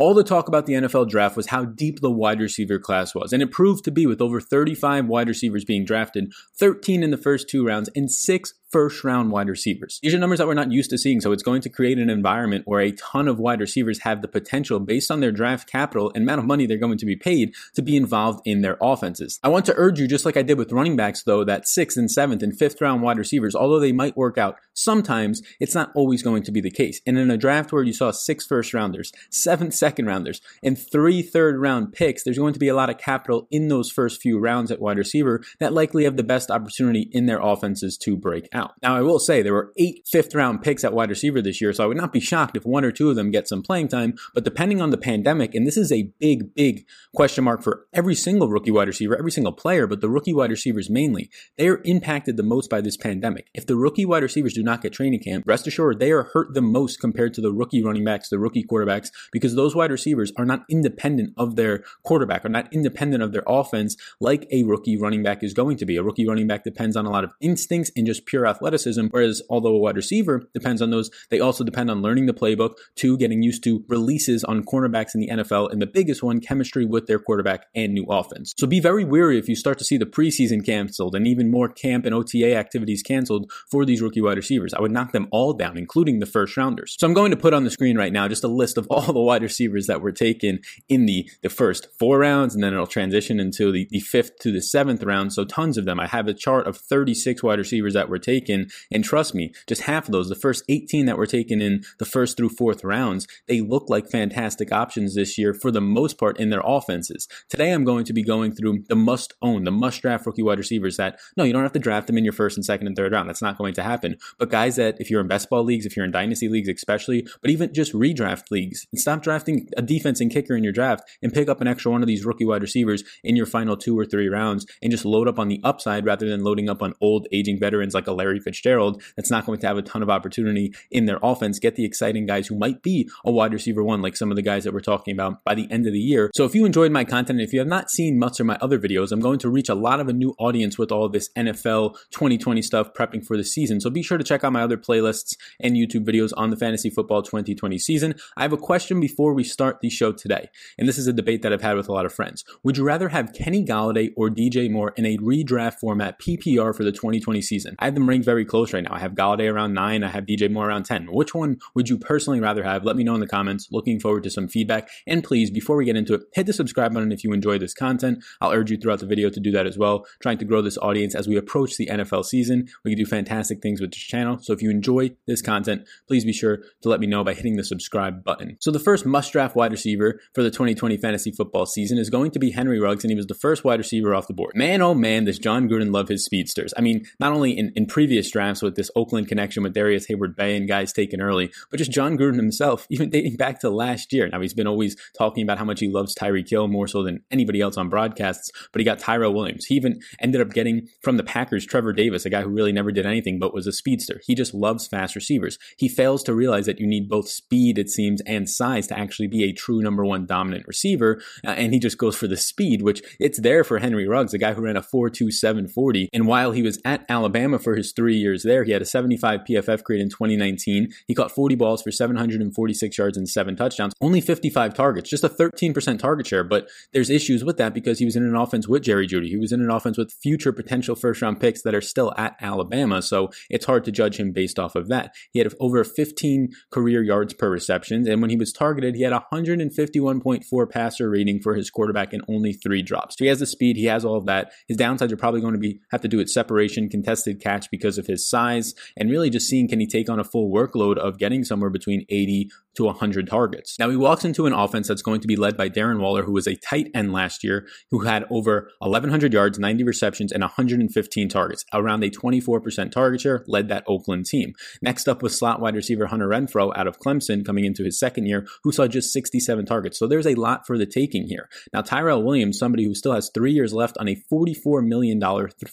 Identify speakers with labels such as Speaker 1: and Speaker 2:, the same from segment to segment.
Speaker 1: All the talk about the NFL draft was how deep the wide receiver class was, and it proved to be with over 35 wide receivers being drafted, 13 in the first two rounds, and six first round wide receivers. These are numbers that we're not used to seeing, so it's going to create an environment where a ton of wide receivers have the potential, based on their draft capital and amount of money they're going to be paid, to be involved in their offenses. I want to urge you, just like I did with running backs, though, that sixth and seventh and fifth round wide receivers, although they might work out sometimes, it's not always going to be the case. And in a draft where you saw six first rounders, seven second rounders, and three third round picks, there's going to be a lot of capital in those first few rounds at wide receiver that likely have the best opportunity in their offenses to break out Now, I will say there were eight fifth round picks at wide receiver this year, so I would not be shocked if one or two of them get some playing time. But depending on the pandemic, and this is a big, big question mark for every single rookie wide receiver, every single player, but the rookie wide receivers mainly, they are impacted the most by this pandemic. If the rookie wide receivers do not get training camp, rest assured they are hurt the most compared to the rookie running backs, the rookie quarterbacks, because those wide receivers are not independent of their quarterback, are not independent of their offense like a rookie running back is going to be. A rookie running back depends on a lot of instincts and just pure athleticism. Whereas, although a wide receiver depends on those, they also depend on learning the playbook, two, getting used to releases on cornerbacks in the NFL, and the biggest one, chemistry with their quarterback and new offense. So be very wary if you start to see the preseason canceled and even more camp and OTA activities canceled for these rookie wide receivers. I would knock them all down, including the first rounders. So I'm going to put on the screen right now just a list of all the wide receivers that were taken in the, the first four rounds, and then it'll transition into the, the fifth to the seventh round. So tons of them. I have a chart of 36 wide receivers that were taken taken. And trust me, just half of those, the first 18 that were taken in the first through fourth rounds, they look like fantastic options this year for the most part in their offenses. Today, I'm going to be going through the must own, the must draft rookie wide receivers that, no, you don't have to draft them in your first and second and third round. That's not going to happen. But guys that, if you're in best ball leagues, if you're in dynasty leagues, especially, but even just redraft leagues, and stop drafting a defense and kicker in your draft and pick up an extra one of these rookie wide receivers in your final two or three rounds and just load up on the upside rather than loading up on old aging veterans like a Larry Fitzgerald that's not going to have a ton of opportunity in their offense. Get the exciting guys who might be a wide receiver one, like some of the guys that we're talking about by the end of the year. So if you enjoyed my content, if you have not seen much of my other videos, I'm going to reach a lot of a new audience with all this NFL 2020 stuff prepping for the season. So be sure to check out my other playlists and YouTube videos on the fantasy football 2020 season. I have a question before we start the show today. And this is a debate that I've had with a lot of friends. Would you rather have Kenny Golladay or DJ Moore in a redraft format PPR for the 2020 season? I have them ranked very close right now. I have Golladay around nine. I have DJ Moore around 10. Which one would you personally rather have? Let me know in the comments. Looking forward to some feedback. And please, before we get into it, hit the subscribe button if you enjoy this content. I'll urge you throughout the video to do that as well. Trying to grow this audience as we approach the NFL season. We can do fantastic things with this channel. So if you enjoy this content, please be sure to let me know by hitting the subscribe button. So the first must draft wide receiver for the 2020 fantasy football season is going to be Henry Ruggs, and he was the first wide receiver off the board. Man, oh man, does Jon Gruden love his speedsters. I mean, not only in, in previous drafts with this Oakland connection with Darrius Heyward-Bey and guys taken early, but just Jon Gruden himself, even dating back to last year. Now, he's been always talking about how much he loves Tyreek Hill more so than anybody else on broadcasts, but he got Tyrell Williams. He even ended up getting from the Packers Trevor Davis, a guy who really never did anything but was a speedster. He just loves fast receivers. He fails to realize that you need both speed, it seems, and size to actually be a true number one dominant receiver, uh, and he just goes for the speed, which it's there for Henry Ruggs, a guy who ran a 4.27 40. And while he was at Alabama for his three years there, he had a 75 PFF grade in 2019. He caught 40 balls for 746 yards and seven touchdowns, only 55 targets, just a 13% target share. But there's issues with that because he was in an offense with Jerry Jeudy. He was in an offense with future potential first round picks that are still at Alabama. So it's hard to judge him based off of that. He had over 15 career yards per reception. And when he was targeted, he had 151.4 passer rating for his quarterback and only three drops. So he has the speed, he has all of that. His downsides are probably going to be have to do with separation, contested catch because of his size, and really just seeing can he take on a full workload of getting somewhere between 80 to 100 targets. Now he walks into an offense that's going to be led by Darren Waller, who was a tight end last year, who had over 1,100 yards, 90 receptions, and 115 targets, around a 24% target share, led that Oakland team. Next up was slot wide receiver Hunter Renfrow out of Clemson, coming into his second year, who saw just 67 targets. So there's a lot for the taking here. Now Tyrell Williams, somebody who still has three years left on a $44 million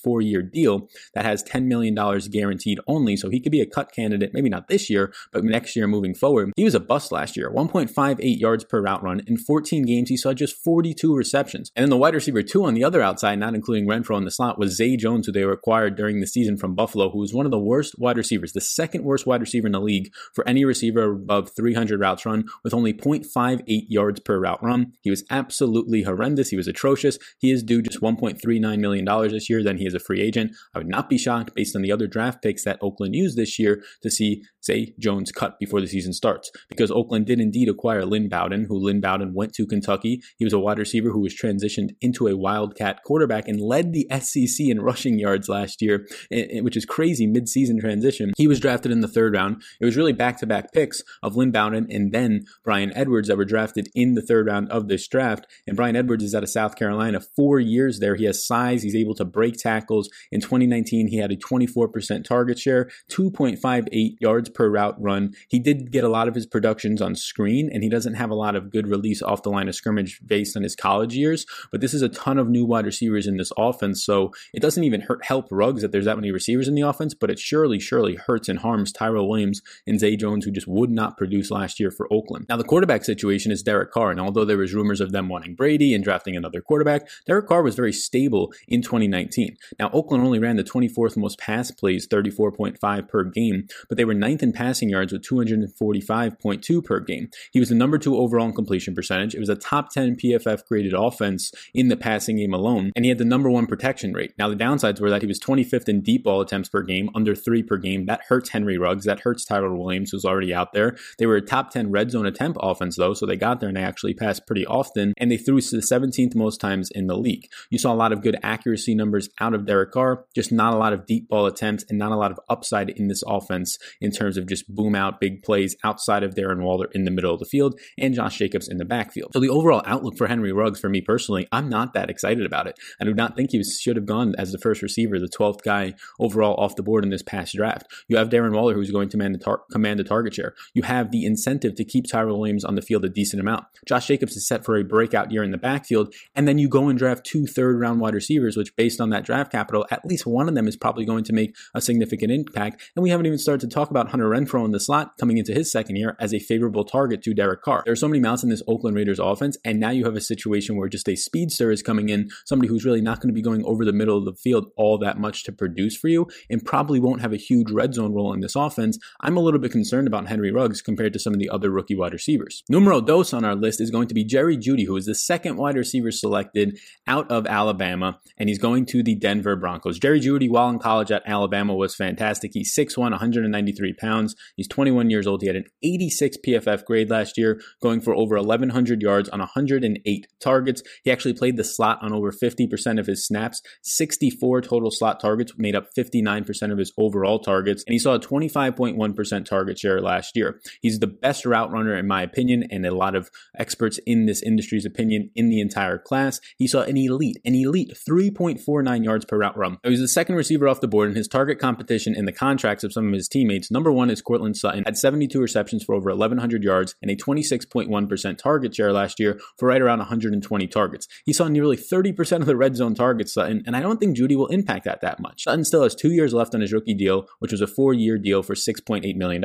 Speaker 1: four-year deal that has $10 million guaranteed only, so he could be a cut candidate, maybe not this year, but next year moving forward. He was a bust last year, 1.58 yards per route run. In 14 games, he saw just 42 receptions. And then the wide receiver two on the other outside, not including Renfrow in the slot, was Zay Jones, who they acquired during the season from Buffalo, who was one of the worst wide receivers, the second worst wide receiver in the league for any receiver above 300 routes run, with only 0.58 yards per route run. He was absolutely horrendous. He was atrocious. He is due just $1.39 million this year. Then he is a free agent. I would not be shocked based on the other draft picks that Oakland used this year to see Zay, Jones cut before the season starts because Oakland did indeed acquire Lynn Bowden, who Lynn Bowden went to Kentucky. He was a wide receiver who was transitioned into a Wildcat quarterback and led the SEC in rushing yards last year, eh, eh, which is crazy midseason transition. He was drafted in the third round. It was really back to back picks of Lynn Bowden and then Bryan Edwards that were drafted in the third round of this draft. And Bryan Edwards is out of South Carolina, four years there. He has size. He's able to break tackles. In 2019, he had a 24% target share, 2.58 yards per route run. He did get a lot of his productions on screen, and he doesn't have a lot of good release off the line of scrimmage based on his college years. But this is a ton of new wide receivers in this offense, so it doesn't even hurt help Ruggs that there's that many receivers in the offense, but it surely, surely hurts and harms Tyrell Williams and Zay Jones, who just would not produce last year for Oakland. Now, the quarterback situation is Derek Carr, and although there was rumors of them wanting Brady and drafting another quarterback, Derek Carr was very stable in 2019. Now, Oakland only ran the 24th most pass plays, 34.5 per game, but they were ninth in passing yards with 245.2 per game. He was the number two overall in completion percentage. It was a top 10 PFF graded offense in the passing game alone, and he had the number one protection rate. Now, the downsides were that he was 25th in deep ball attempts per game, under three per game. That hurts Henry Ruggs. That hurts Tyrell Williams, who's already out there. They were a top 10 red zone attempt offense, though, so they got there and they actually passed pretty often, and they threw to the 17th most times in the league. You saw a lot of good accuracy numbers out of Derek Carr, just not a lot of deep ball attempts and not a lot of upside in this offense in terms of just boom out big plays outside of Darren Waller in the middle of the field and Josh Jacobs in the backfield. So the overall outlook for Henry Ruggs, for me personally, I'm not that excited about it. I do not think he should have gone as the first receiver, the 12th guy overall off the board in this past draft. You have Darren Waller, who's going to the, tar- command the target share. You have the incentive to keep Tyrell Williams on the field a decent amount. Josh Jacobs is set for a breakout year in the backfield, and then you go and draft two third round wide receivers, which based on that draft capital, at least one of them is probably going to make a significant impact. And we haven't even started to talk about Hunter Renfrow in the slot coming into his second year as a favorable target to Derek Carr. There are so many mouths in this Oakland Raiders offense, and now you have a situation where just a speedster is coming in, somebody who's really not going to be going over the middle of the field all that much to produce for you, and probably won't have a huge red zone role in this offense. I'm a little bit concerned about Henry Ruggs compared to some of the other rookie wide receivers. Numero dos on our list is going to be Jerry Jeudy, who is the second wide receiver selected out of Alabama, and he's going to the Denver Broncos. Jerry Jeudy, while in college at Alabama, was fantastic. He's 6'1, 193 pounds. He's 21 years old. He had an 86 PFF grade last year, going for over 1,100 yards on 108 targets. He actually played the slot on over 50% of his snaps. 64 total slot targets made up 59% of his overall targets, and he saw a 25.1% target share last year. He's the best route runner, in my opinion, and a lot of experts in this industry's opinion in the entire class. He saw an elite, an elite 3.49 yards per route run. He was the second receiver off the board his target competition in the contracts of some of his teammates. Number one is Courtland Sutton, had 72 receptions for over 1,100 yards and a 26.1% target share last year for right around 120 targets. He saw nearly 30% of the red zone targets, Sutton, and I don't think Jeudy will impact that that much. Sutton still has two years left on his rookie deal, which was a four year deal for $6.8 million,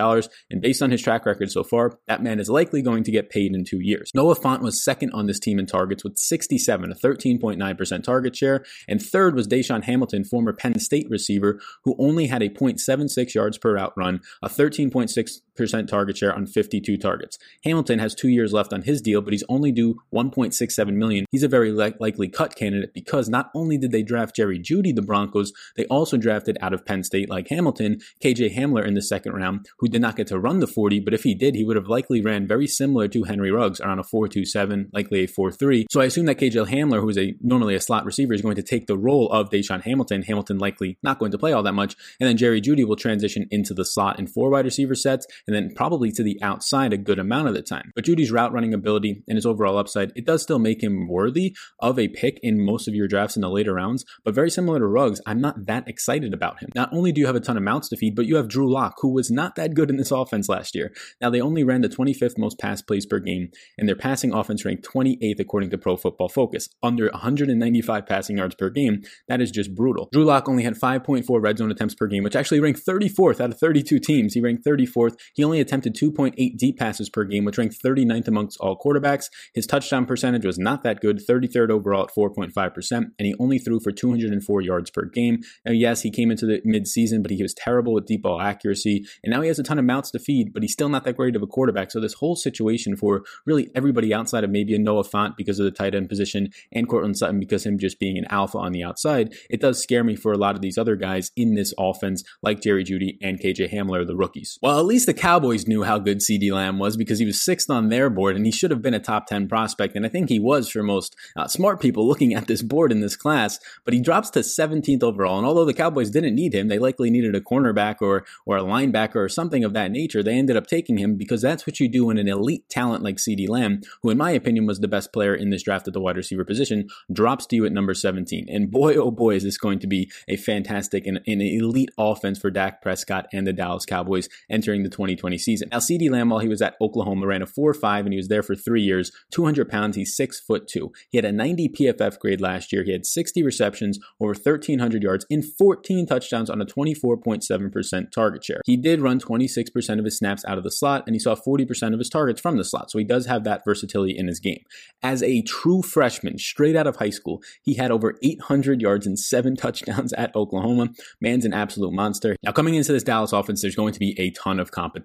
Speaker 1: and based on his track record so far, that man is likely going to get paid in two years. Noah Fant was second on this team in targets with 67, a 13.9% target share, and third was DaeSean Hamilton, former Penn State receiver, who only had a 0.76 yards per route run, a 13.6% target share on 52 targets. Hamilton has two years left on his deal, but he's only due 1.67 million. He's a very li- likely cut candidate because not only did they draft Jerry Jeudy, the Broncos, they also drafted out of Penn State, like Hamilton, KJ Hamler in the second round, who did not get to run the 40, but if he did, he would have likely ran very similar to Henry Ruggs around a 4.27, likely a 4.3. So I assume that KJ Hamler, who is a normally a slot receiver, is going to take the role of DaeSean Hamilton. Hamilton likely not going to play all that much, and then Jerry Jeudy will transition into the slot in four wide receiver sets, and then probably to the outside a good amount of the time. But Jeudy's route running ability and his overall upside, it does still make him worthy of a pick in most of your drafts in the later rounds. But very similar to Ruggs, I'm not that excited about him. Not only do you have a ton of mounts to feed, but you have Drew Lock, who was not that good in this offense last year. Now, they only ran the 25th most pass plays per game, and their passing offense ranked 28th according to Pro Football Focus, under 195 passing yards per game. That is just brutal. Drew Lock only had 5.4 red zone attempts per game, which actually ranked 34th out of 32 teams. He ranked 34th. He only attempted 2.8 deep passes per game, which ranked 39th amongst all quarterbacks. His touchdown percentage was not that good, 33rd overall at 4.5%, and he only threw for 204 yards per game. Now, yes, he came into the midseason, but he was terrible with deep ball accuracy, and now he has a ton of mouths to feed, but he's still not that great of a quarterback. So this whole situation for really everybody outside of maybe a Noah Fant because of the tight end position and Courtland Sutton because him just being an alpha on the outside, it does scare me for a lot of these other guys in this offense, like Jerry Jeudy and KJ Hamler, the rookies. Well, at least the Cowboys knew how good CeeDee Lamb was because he was sixth on their board and he should have been a top 10 prospect. And I think he was for most uh, smart people looking at this board in this class, but he drops to 17th overall. And although the Cowboys didn't need him, they likely needed a cornerback or, or a linebacker or something of that nature. They ended up taking him because that's what you do when an elite talent like CeeDee Lamb, who in my opinion was the best player in this draft at the wide receiver position, drops to you at number 17. And boy, oh boy, is this going to be a fantastic and an elite offense for Dak Prescott and the Dallas Cowboys entering the 2020 season. Now, CeeDee Lamb, while he was at Oklahoma, ran a 4-5 and he was there for three years, 200 pounds. He's six foot two. He had a 90 PFF grade last year. He had 60 receptions, over 1,300 yards, and 14 touchdowns on a 24.7% target share. He did run 26% of his snaps out of the slot, and he saw 40% of his targets from the slot. So he does have that versatility in his game. As a true freshman, straight out of high school, he had over 800 yards and seven touchdowns at Oklahoma. Man's an absolute monster. Now, coming into this Dallas offense, there's going to be a ton of competition.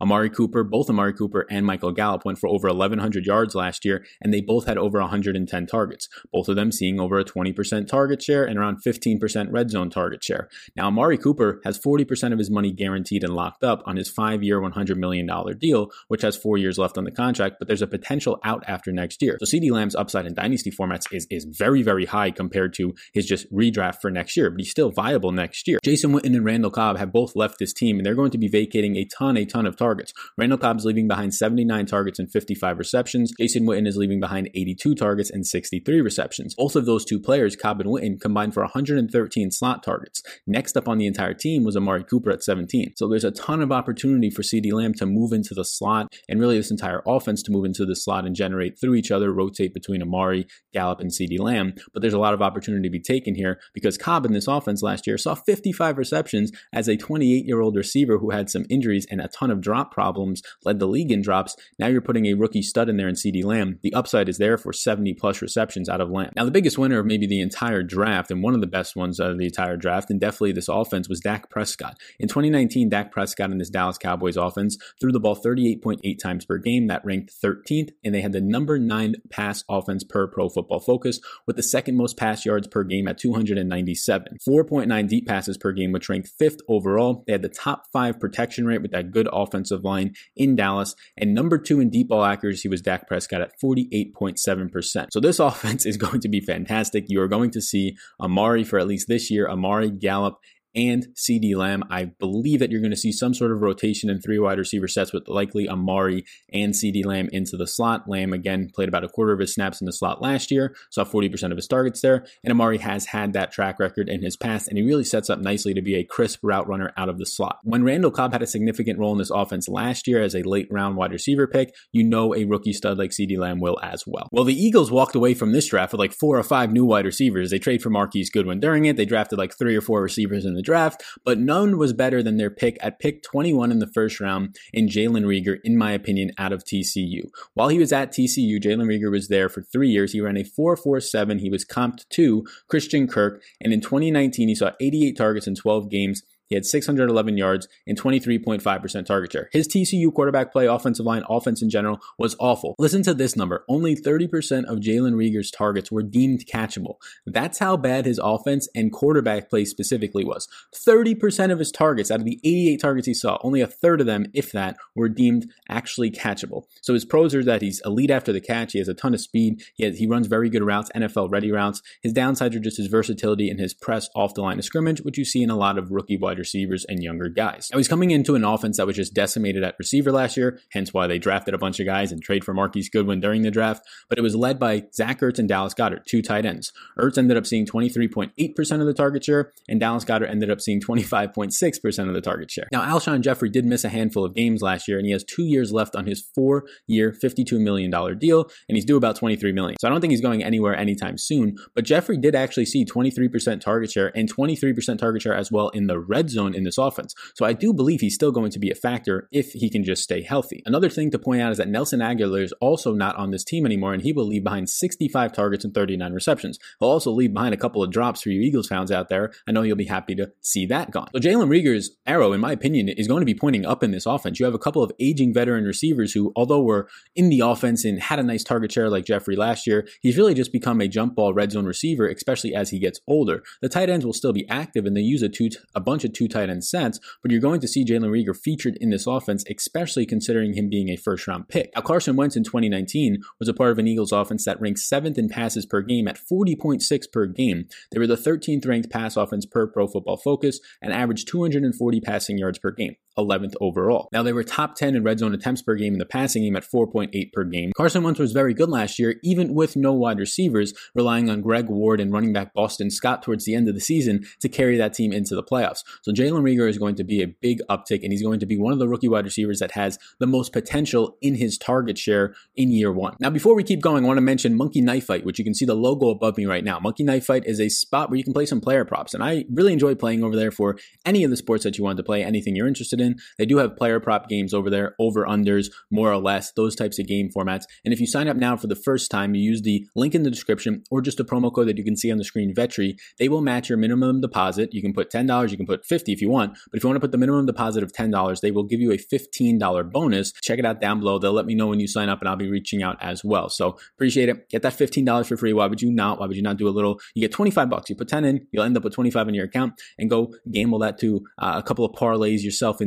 Speaker 1: Amari Cooper, both Amari Cooper and Michael Gallup went for over 1,100 yards last year, and they both had over 110 targets. Both of them seeing over a 20% target share and around 15% red zone target share. Now, Amari Cooper has 40% of his money guaranteed and locked up on his five year, $100 million deal, which has four years left on the contract, but there's a potential out after next year. So CeeDee Lamb's upside in dynasty formats is, is very, very high compared to his just redraft for next year, but he's still viable next year. Jason Witten and Randall Cobb have both left this team, and they're going to be vacating a ton, a ton of targets. Randall Cobb's leaving behind 79 targets and 55 receptions. Jason Witten is leaving behind 82 targets and 63 receptions. Both of those two players, Cobb and Witten, combined for 113 slot targets. Next up on the entire team was Amari Cooper at 17. So there's a ton of opportunity for CeeDee Lamb to move into the slot and really this entire offense to move into the slot and generate through each other, rotate between Amari, Gallup, and CeeDee Lamb. But there's a lot of opportunity to be taken here because Cobb in this offense last year saw 55 receptions as a 28 year old receiver who had some injuries and a ton of drop problems, led the league in drops. Now you're putting a rookie stud in there in CeeDee Lamb. The upside is there for 70 plus receptions out of Lamb. Now, the biggest winner of maybe the entire draft and one of the best ones out of the entire draft, and definitely this offense, was Dak Prescott. In 2019, Dak Prescott in this Dallas Cowboys offense threw the ball 38.8 times per game. That ranked 13th, and they had the number nine pass offense per pro football focus, with the second most pass yards per game at 297. 4.9 deep passes per game, which ranked fifth overall. They had the top five protection rate with that good offensive line in Dallas, and number two in deep ball accuracy was Dak Prescott at 48.7%. So this offense is going to be fantastic. You are going to see Amari for at least this year, Amari Gallup and CeeDee Lamb. I believe that you're going to see some sort of rotation in three wide receiver sets with likely Amari and CeeDee Lamb into the slot. Lamb, again, played about a quarter of his snaps in the slot last year, saw 40% of his targets there. And Amari has had that track record in his past, and he really sets up nicely to be a crisp route runner out of the slot. When Randall Cobb had a significant role in this offense last year as a late round wide receiver pick, you know a rookie stud like CeeDee Lamb will as well. Well, the Eagles walked away from this draft with like four or five new wide receivers. They trade for Marquise Goodwin during it. They drafted like three or four receivers in the draft, but none was better than their pick at pick 21 in the first round in Jalen Reagor, in my opinion, out of TCU. While he was at TCU, Jalen Reagor was there for three years. He ran a 4.47. He was comped to Christian Kirk, and in 2019, he saw 88 targets in 12 games he had 611 yards and 23.5% target share. His TCU quarterback play, offensive line, offense in general was awful. Listen to this number. Only 30% of Jalen Reagor's targets were deemed catchable. That's how bad his offense and quarterback play specifically was. 30% of his targets, out of the 88 targets he saw, only a third of them, if that, were deemed actually catchable. So his pros are that he's elite after the catch. He has a ton of speed. He, has, he runs very good routes, NFL ready routes. His downsides are just his versatility and his press off the line of scrimmage, which you see in a lot of rookie wide receivers and younger guys. Now he's coming into an offense that was just decimated at receiver last year, hence why they drafted a bunch of guys and trade for Marquise Goodwin during the draft. But it was led by Zach Ertz and Dallas Goedert, two tight ends. Ertz ended up seeing 23.8% of the target share, and Dallas Goedert ended up seeing 25.6% of the target share. Now, Alshon Jeffery did miss a handful of games last year, and he has two years left on his four-year, $52 million deal, and he's due about 23 million. So I don't think he's going anywhere anytime soon. But Jeffery did actually see 23% target share and 23% target share as well in the red zone in this offense. So I do believe he's still going to be a factor if he can just stay healthy. Another thing to point out is that Nelson Agholor is also not on this team anymore, and he will leave behind 65 targets and 39 receptions. He'll also leave behind a couple of drops for you Eagles fans out there. I know you'll be happy to see that gone. So Jalen Reagor's arrow, in my opinion, is going to be pointing up in this offense. You have a couple of aging veteran receivers who, although were in the offense and had a nice target share like Jeffery last year, he's really just become a jump ball red zone receiver, especially as he gets older. The tight ends will still be active and they use a two a bunch of two tight end sets, but you're going to see Jalen Reagor featured in this offense, especially considering him being a first round pick. Now Carson Wentz in 2019 was a part of an Eagles offense that ranked seventh in passes per game at 40.6 per game. They were the 13th ranked pass offense per Pro Football Focus and averaged 240 passing yards per game. 11th overall. Now, they were top 10 in red zone attempts per game in the passing game at 4.8 per game. Carson Wentz was very good last year, even with no wide receivers, relying on Greg Ward and running back Boston Scott towards the end of the season to carry that team into the playoffs. So, Jalen Reagor is going to be a big uptick, and he's going to be one of the rookie wide receivers that has the most potential in his target share in year one. Now, before we keep going, I want to mention Monkey Knife Fight, which you can see the logo above me right now. Monkey Knife Fight is a spot where you can play some player props, and I really enjoy playing over there for any of the sports that you want to play, anything you're interested in. They do have player prop games over there, over unders, more or less, those types of game formats. And if you sign up now for the first time, you use the link in the description or just a promo code that you can see on the screen, Vetri, they will match your minimum deposit. You can put $10, you can put 50 if you want, but if you want to put the minimum deposit of $10, they will give you a $15 bonus. Check it out down below. They'll let me know when you sign up and I'll be reaching out as well. So appreciate it. Get that $15 for free. Why would you not? Why would you not do a little? You get 25 bucks. You put 10 in, you'll end up with 25 in your account and go gamble that to uh, a couple of parlays yourself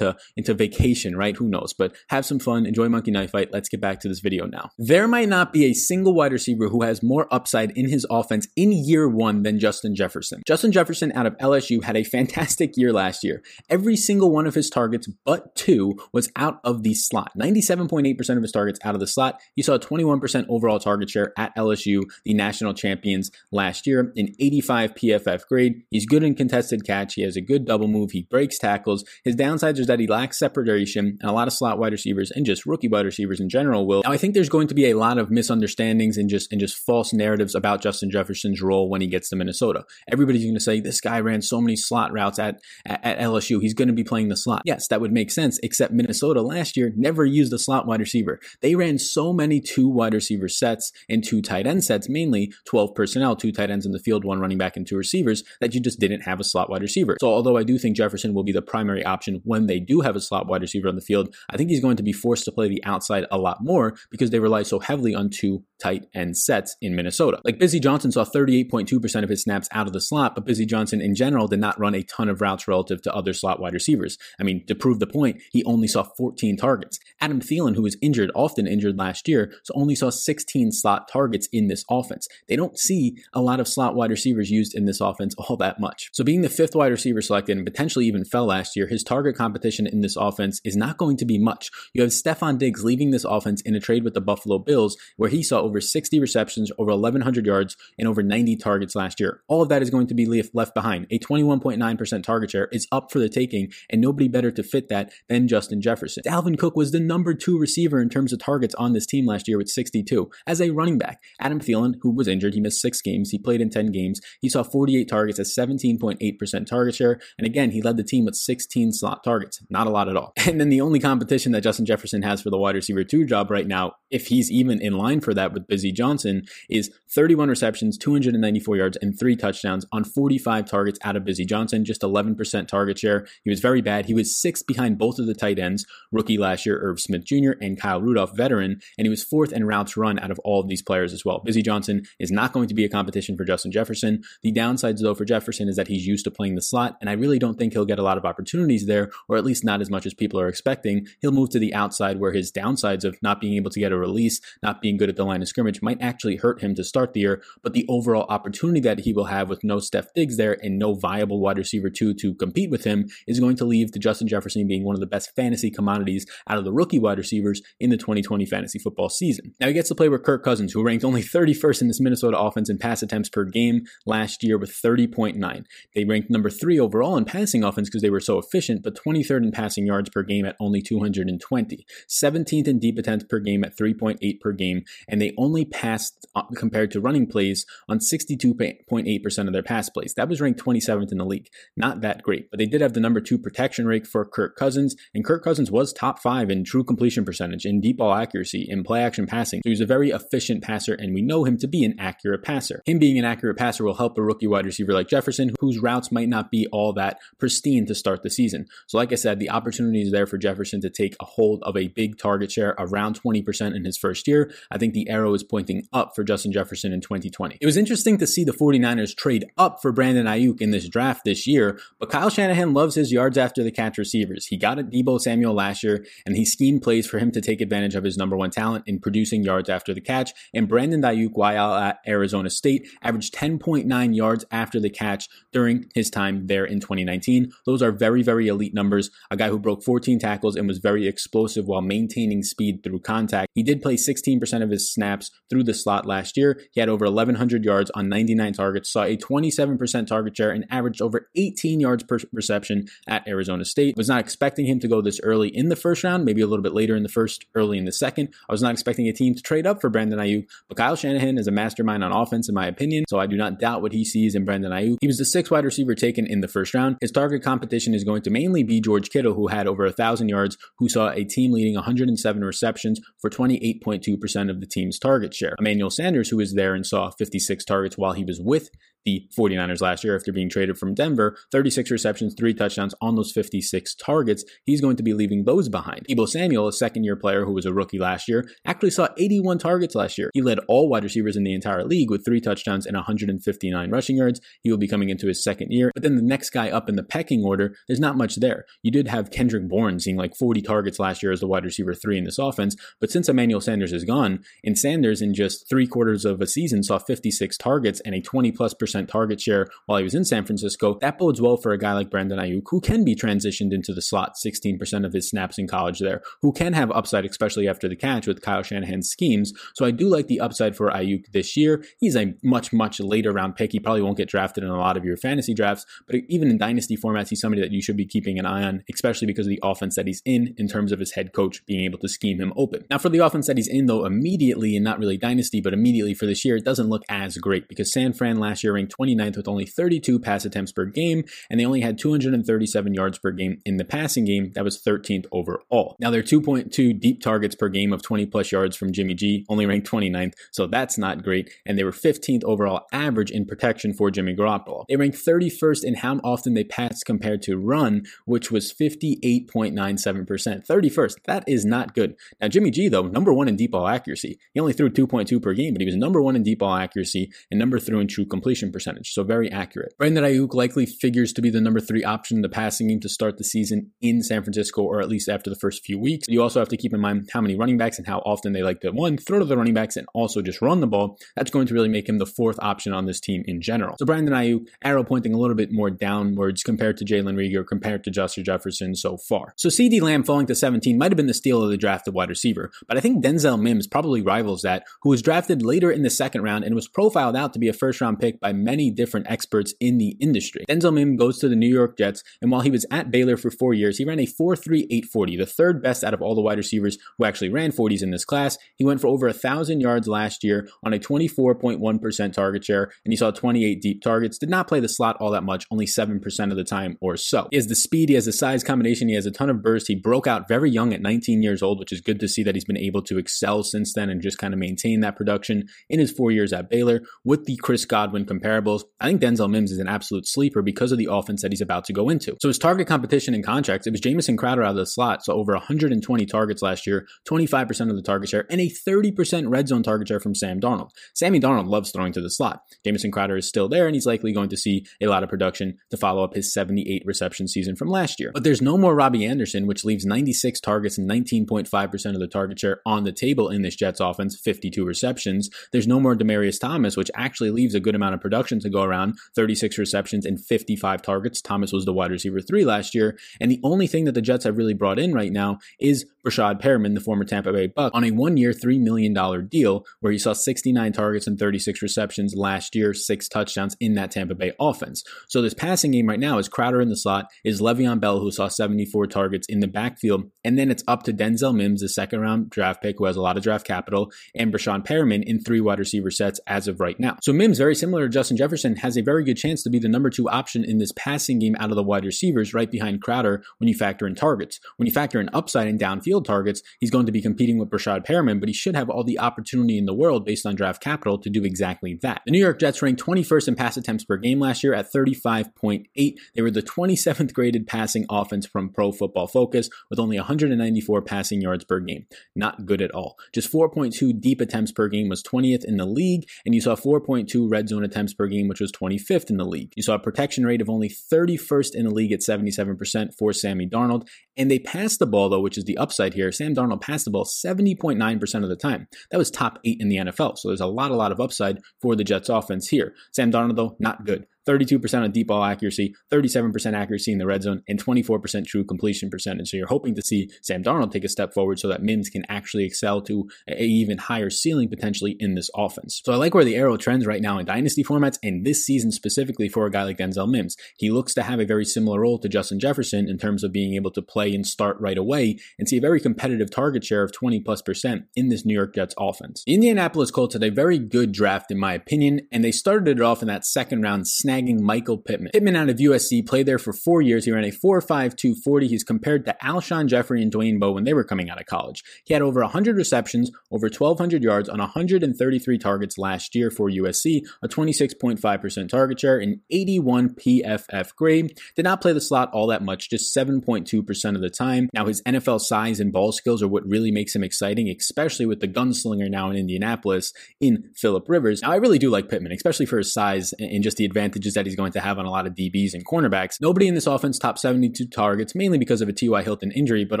Speaker 1: into vacation, right? Who knows? But have some fun, enjoy Monkey Knife Fight. Let's get back to this video now. There might not be a single wide receiver who has more upside in his offense in year one than Justin Jefferson. Justin Jefferson out of LSU had a fantastic year last year. Every single one of his targets, but two, was out of the slot. 97.8% of his targets out of the slot. He saw a 21% overall target share at LSU, the national champions last year, an 85 PFF grade. He's good in contested catch. He has a good double move. He breaks tackles. His downsides is that he lacks separation, and a lot of slot wide receivers and just rookie wide receivers in general will. Now, I think there's going to be a lot of misunderstandings and just and just false narratives about Justin Jefferson's role when he gets to Minnesota. Everybody's going to say this guy ran so many slot routes at, at, at LSU. He's going to be playing the slot. Yes, that would make sense. Except Minnesota last year never used a slot wide receiver. They ran so many two wide receiver sets and two tight end sets, mainly 12 personnel, two tight ends in the field, one running back, and two receivers, that you just didn't have a slot wide receiver. So although I do think Jefferson will be the primary option when they do have a slot wide receiver on the field, I think he's going to be forced to play the outside a lot more because they rely so heavily on two tight end sets in Minnesota. Like Bisi Johnson saw 38.2% of his snaps out of the slot, but Bisi Johnson in general did not run a ton of routes relative to other slot wide receivers. I mean, to prove the point, he only saw 14 targets. Adam Thielen, who was injured, often injured last year, so only saw 16 slot targets in this offense. They don't see a lot of slot wide receivers used in this offense all that much. So being the fifth wide receiver selected and potentially even fell last year, his target competition in this offense is not going to be much. You have Stefon Diggs leaving this offense in a trade with the Buffalo Bills, where he saw over 60 receptions, over 1,100 yards, and over 90 targets last year. All of that is going to be left behind. A 21.9% target share is up for the taking, and nobody better to fit that than Justin Jefferson. Dalvin Cook was the number two receiver in terms of targets on this team last year with 62. As a running back, Adam Thielen, who was injured, he missed six games, he played in 10 games, he saw 48 targets at 17.8% target share, and again, he led the team with 16 slot targets. Not a lot at all. And then the only competition that Justin Jefferson has for the wide receiver two job right now, if he's even in line for that with Bisi Johnson, is 31 receptions, 294 yards, and three touchdowns on 45 targets out of Bisi Johnson, just 11% target share. He was very bad. He was sixth behind both of the tight ends, rookie last year, Irv Smith Jr., and Kyle Rudolph, veteran, and he was fourth in routes run out of all of these players as well. Bisi Johnson is not going to be a competition for Justin Jefferson. The downsides, though, for Jefferson is that he's used to playing the slot, and I really don't think he'll get a lot of opportunities there, or at least not as much as people are expecting. He'll move to the outside where his downsides of not being able to get a release, not being good at the line of scrimmage might actually hurt him to start the year, but the overall opportunity that he will have with no Steph Diggs there and no viable wide receiver two to compete with him is going to leave to Justin Jefferson being one of the best fantasy commodities out of the rookie wide receivers in the 2020 fantasy football season. Now he gets to play with Kirk Cousins, who ranked only 31st in this Minnesota offense in pass attempts per game last year with 30.9. They ranked number three overall in passing offense because they were so efficient, but 23rd in passing yards per game at only 220, 17th in deep attempts per game at 3.8 per game, and they only passed uh, compared to running plays on 62.8% of their pass plays. That was ranked 27th in the league. Not that great, but they did have the number two protection rate for Kirk Cousins, and Kirk Cousins was top five in true completion percentage, in deep ball accuracy, in play action passing. So he's a very efficient passer, and we know him to be an accurate passer. Him being an accurate passer will help a rookie wide receiver like Jefferson, whose routes might not be all that pristine to start the season. So, like I said, the opportunity is there for Jefferson to take a hold of a big target share around 20% in his first year. I think the arrow is pointing up for Justin Jefferson in 2020. It was interesting to see the 49ers trade up for Brandon Aiyuk in this draft this year, but Kyle Shanahan loves his yards after the catch receivers. He got at Deebo Samuel last year, and he schemed plays for him to take advantage of his number one talent in producing yards after the catch. And Brandon Aiyuk, while at Arizona State, averaged 10.9 yards after the catch during his time there in 2019. Those are very, very elite numbers. A guy who broke 14 tackles and was very explosive while maintaining speed through contact. He did play 16% of his snaps through the slot last year. He had over 1,100 yards on 99 targets, saw a 27% target share, and averaged over 18 yards per reception at Arizona State. Was not expecting him to go this early in the first round, maybe a little bit later in the first, early in the second. I was not expecting a team to trade up for Brandon Aiyuk, but Kyle Shanahan is a mastermind on offense, in my opinion, so I do not doubt what he sees in Brandon Aiyuk. He was the sixth wide receiver taken in the first round. His target competition is going to mainly be George Kittle, who had over 1,000 yards, who saw a team leading 107 receptions for 28.2% of the team's target share. Emmanuel Sanders, who was there and saw 56 targets while he was with the 49ers last year after being traded from Denver. 36 receptions, three touchdowns on those 56 targets. He's going to be leaving those behind. Deebo Samuel, a second year player who was a rookie last year, actually saw 81 targets last year. He led all wide receivers in the entire league with three touchdowns and 159 rushing yards. He will be coming into his second year. But then the next guy up in the pecking order, there's not much there. You did have Kendrick Bourne seeing like 40 targets last year as the wide receiver three in this offense. But since Emmanuel Sanders is gone, and Sanders in just three quarters of a season saw 56 targets and a 20 plus percent target share while he was in San Francisco, that bodes well for a guy like Brandon Aiyuk, who can be transitioned into the slot 16% of his snaps in college there, who can have upside, especially after the catch with Kyle Shanahan's schemes. So I do like the upside for Aiyuk this year. He's a much, much later round pick. He probably won't get drafted in a lot of your fantasy drafts, but even in dynasty formats, he's somebody that you should be keeping an eye on, especially because of the offense that he's in, in terms of his head coach being able to scheme him open. Now, for the offense that he's in, though, immediately, and not really dynasty, but immediately for this year, it doesn't look as great because San Fran last year ranked 29th with only 32 pass attempts per game, and they only had 237 yards per game in the passing game. That was 13th overall. Now, their 2.2 deep targets per game of 20 plus yards from Jimmy G only ranked 29th, so that's not great. And they were 15th overall average in protection for Jimmy Garoppolo. They ranked 31st in how often they passed compared to run, which was 58.97%. 31st. That is not good. Now, Jimmy G, though, number one in deep ball accuracy. He only threw 2.2 per game, but he was number one in deep ball accuracy and number three in true completion percentage. So very accurate. Brandon Aiyuk likely figures to be the number three option in the passing game to start the season in San Francisco, or at least after the first few weeks. You also have to keep in mind how many running backs and how often they like to one throw to the running backs and also just run the ball. That's going to really make him the fourth option on this team in general. So Brandon Aiyuk, arrow pointing a little bit more downwards compared to Jalen Reagor, compared to Justin Jefferson so far. So CeeDee Lamb falling to 17 might have been the steal of the draft of wide receiver, but I think Denzel Mims probably rivals that, who was drafted later in the second round and was profiled out to be a first round pick by many different experts in the industry. Denzel Mims goes to the New York Jets, and while he was at Baylor for four years, he ran a 4.3840, the third best out of all the wide receivers who actually ran 40s in this class. He went for over a thousand yards last year on a 24.1% target share, and he saw 28 deep targets. Did not play the slot all that much, only 7% of the time or so. He has the speed, he has the size combination, he has a ton of burst. He broke out very young at 19 years old, which is good to see that he's been able to excel since then and just kind of maintain that production in his four years at Baylor with the Chris Godwin comparison comparables, I think Denzel Mims is an absolute sleeper because of the offense that he's about to go into. So his target competition in contracts, it was Jamison Crowder out of the slot, so over 120 targets last year, 25% of the target share, and a 30% red zone target share from Sam Darnold. Sammy Darnold loves throwing to the slot. Jamison Crowder is still there, and he's likely going to see a lot of production to follow up his 78 reception season from last year. But there's no more Robbie Anderson, which leaves 96 targets and 19.5% of the target share on the table in this Jets offense, 52 receptions. There's no more Demaryius Thomas, which actually leaves a good amount of production to go around, 36 receptions and 55 targets. Thomas was the wide receiver three last year. And the only thing that the Jets have really brought in right now is Breshad Perriman, the former Tampa Bay Buck, on a one year, $3 million deal where he saw 69 targets and 36 receptions last year, six touchdowns in that Tampa Bay offense. So this passing game right now is Crowder in the slot, is Le'Veon Bell, who saw 74 targets in the backfield, and then it's up to Denzel Mims, the second round draft pick, who has a lot of draft capital, and Breshad Perriman in three wide receiver sets as of right now. So Mims, very similar to Justin Jefferson, has a very good chance to be the number two option in this passing game out of the wide receivers, right behind Crowder when you factor in targets. When you factor in upside and downfield targets, he's going to be competing with Breshad Perriman, but he should have all the opportunity in the world based on draft capital to do exactly that. The New York Jets ranked 21st in pass attempts per game last year at 35.8. They were the 27th graded passing offense from Pro Football Focus with only 194 passing yards per game. Not good at all. Just 4.2 deep attempts per game was 20th in the league, and you saw 4.2 red zone attempts per game, which was 25th in the league. You saw a protection rate of only 31st in the league at 77% for Sammy Darnold, and they passed the ball, though, which is the upside here. Sam Darnold passed the ball 70.9% of the time. That was top eight in the NFL. So there's a lot, a lot of upside for the Jets offense here. Sam Darnold, though, not good. 32% on deep ball accuracy, 37% accuracy in the red zone, and 24% true completion percentage. So you're hoping to see Sam Darnold take a step forward so that Mims can actually excel to a even higher ceiling potentially in this offense. So I like where the arrow trends right now in dynasty formats and this season specifically for a guy like Denzel Mims. He looks to have a very similar role to Justin Jefferson in terms of being able to play and start right away and see a very competitive target share of 20 plus percent in this New York Jets offense. The Indianapolis Colts had a very good draft in my opinion, and they started it off in that second round snagging Michael Pittman. Pittman out of USC played there for four years. He ran a 4.5 40. He's compared to Alshon Jeffery and Dwayne Bowe when they were coming out of college. He had over 100 receptions, over 1,200 yards on 133 targets last year for USC, a 26.5% target share, an 81 PFF grade. Did not play the slot all that much, just 7.2% of the time. Now, his NFL size and ball skills are what really makes him exciting, especially with the gunslinger now in Indianapolis in Philip Rivers. Now, I really do like Pittman, especially for his size and just the advantages that he's going to have on a lot of DBs and cornerbacks. Nobody in this offense top 72 targets, mainly because of a T.Y. Hilton injury, but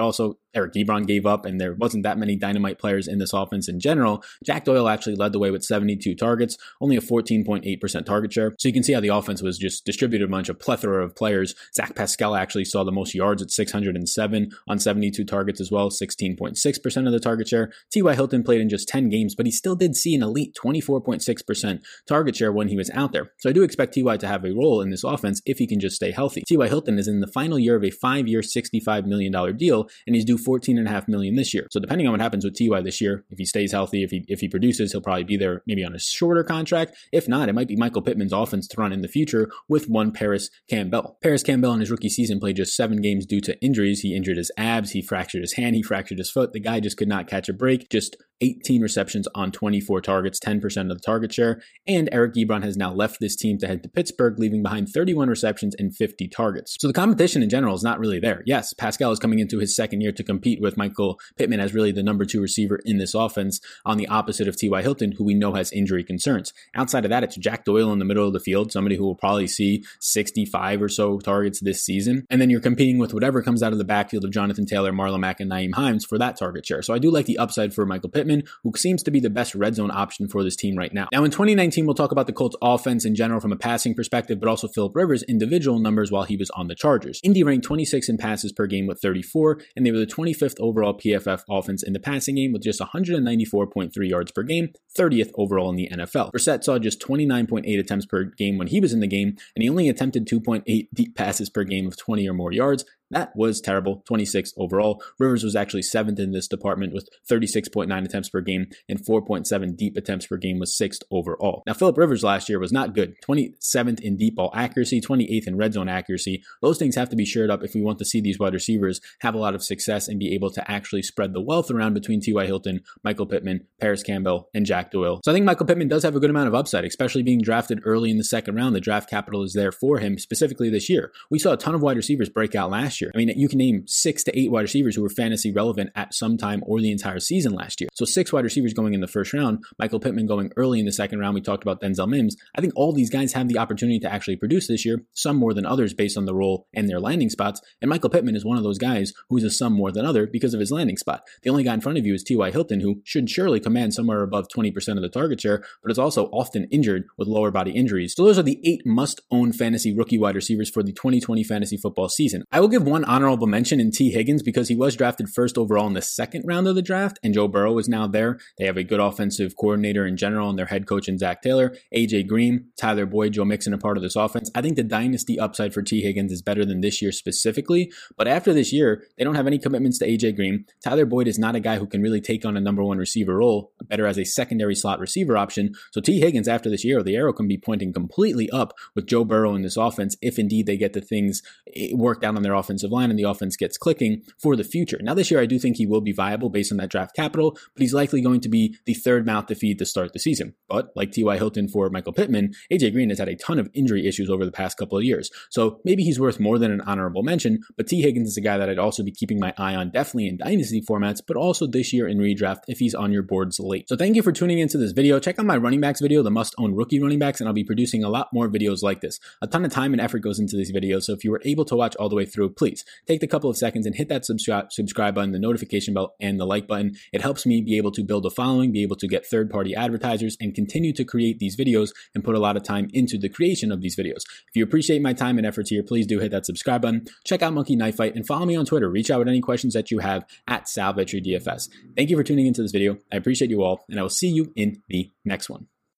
Speaker 1: also Eric Ebron gave up and there wasn't that many dynamite players in this offense in general. Jack Doyle actually led the way with 72 targets, only a 14.8% target share. So you can see how the offense was just distributed a bunch of plethora of players. Zach Pascal actually saw the most yards at 607 on 72 targets as well, 16.6% of the target share. T.Y. Hilton played in just 10 games, but he still did see an elite 24.6% target share when he was out there. So I do expect T.Y. to have a role in this offense if he can just stay healthy. T.Y. Hilton is in the final year of a five-year, $65 million deal, and he's due 14.5 million this year. So depending on what happens with T.Y. this year, if he stays healthy, if he if he produces, he'll probably be there maybe on a shorter contract. If not, it might be Michael Pittman's offense to run in the future with one Parris Campbell. Parris Campbell in his rookie season played just seven games due to injuries. He injured his abs, he fractured his hand, he fractured his foot. The guy just could not catch a break. Just 18 receptions on 24 targets, 10% of the target share. And Eric Ebron has now left this team to head to Pittsburgh, leaving behind 31 receptions and 50 targets. So the competition in general is not really there. Yes, Pascal is coming into his second year to compete with Michael Pittman as really the number two receiver in this offense, on the opposite of T.Y. Hilton, who we know has injury concerns. Outside of that, it's Jack Doyle in the middle of the field, somebody who will probably see 65 or so targets this season. And then you're competing with whatever comes out of the backfield of Jonathan Taylor, Marlon Mack, and Nyheim Hines for that target share. So I do like the upside for Michael Pittman. Pittman, who seems to be the best red zone option for this team right now. Now, in 2019, we'll talk about the Colts offense in general from a passing perspective, but also Philip Rivers' individual numbers while he was on the Chargers. Indy ranked 26 in passes per game with 34, and they were the 25th overall PFF offense in the passing game with just 194.3 yards per game, 30th overall in the NFL. Brissett saw just 29.8 attempts per game when he was in the game, and he only attempted 2.8 deep passes per game of 20 or more yards, That was terrible, 26th overall. Rivers was actually seventh in this department with 36.9 attempts per game and 4.7 deep attempts per game was sixth overall. Now, Philip Rivers last year was not good. 27th in deep ball accuracy, 28th in red zone accuracy. Those things have to be shored up if we want to see these wide receivers have a lot of success and be able to actually spread the wealth around between T.Y. Hilton, Michael Pittman, Parris Campbell, and Jack Doyle. So I think Michael Pittman does have a good amount of upside, especially being drafted early in the second round. The draft capital is there for him specifically this year. We saw a ton of wide receivers break out last year. I mean, you can name six to eight wide receivers who were fantasy relevant at some time or the entire season last year. So six wide receivers going in the first round, Michael Pittman going early in the second round. We talked about Denzel Mims. I think all these guys have the opportunity to actually produce this year, some more than others based on the role and their landing spots. And Michael Pittman is one of those guys who's a some more than other because of his landing spot. The only guy in front of you is T.Y. Hilton, who should surely command somewhere above 20% of the target share, but is also often injured with lower body injuries. So those are the eight must own fantasy rookie wide receivers for the 2020 fantasy football season. I will give one honorable mention in Tee Higgins because he was drafted first overall in the second round of the draft, and Joe Burrow is now there. They have a good offensive coordinator in general and their head coach in Zac Taylor, AJ Green, Tyler Boyd, Joe Mixon a part of this offense. I think the dynasty upside for Tee Higgins is better than this year specifically, but after this year, they don't have any commitments to AJ Green. Tyler Boyd is not a guy who can really take on a number one receiver role, better as a secondary slot receiver option. So Tee Higgins after this year, the arrow can be pointing completely up with Joe Burrow in this offense if indeed they get the things eh, worked out on their offensive line and the offense gets clicking for the future. Now this year I do think he will be viable based on that draft capital, but he's likely going to be the third mouth to feed to start the season. But like T.Y. Hilton for Michael Pittman, AJ Green has had a ton of injury issues over the past couple of years. So maybe he's worth more than an honorable mention, but Tee Higgins is a guy that I'd also be keeping my eye on definitely in dynasty formats, but also this year in redraft if he's on your boards late. So thank you for tuning into this video. Check out my running backs video, the must own rookie running backs, and I'll be producing a lot more videos like this. A ton of time and effort goes into these videos, so if you were able to watch all the way through, please take the couple of seconds and hit that subscribe subscribe button, the notification bell, and the like button. It helps me be able to build a following, be able to get third party advertisers, and continue to create these videos and put a lot of time into the creation of these videos. If you appreciate my time and efforts here, please do hit that subscribe button. Check out Monkey Knife Fight and follow me on Twitter. Reach out with any questions that you have at Sal DFS. Thank you for tuning into this video. I appreciate you all, and I will see you in the next one.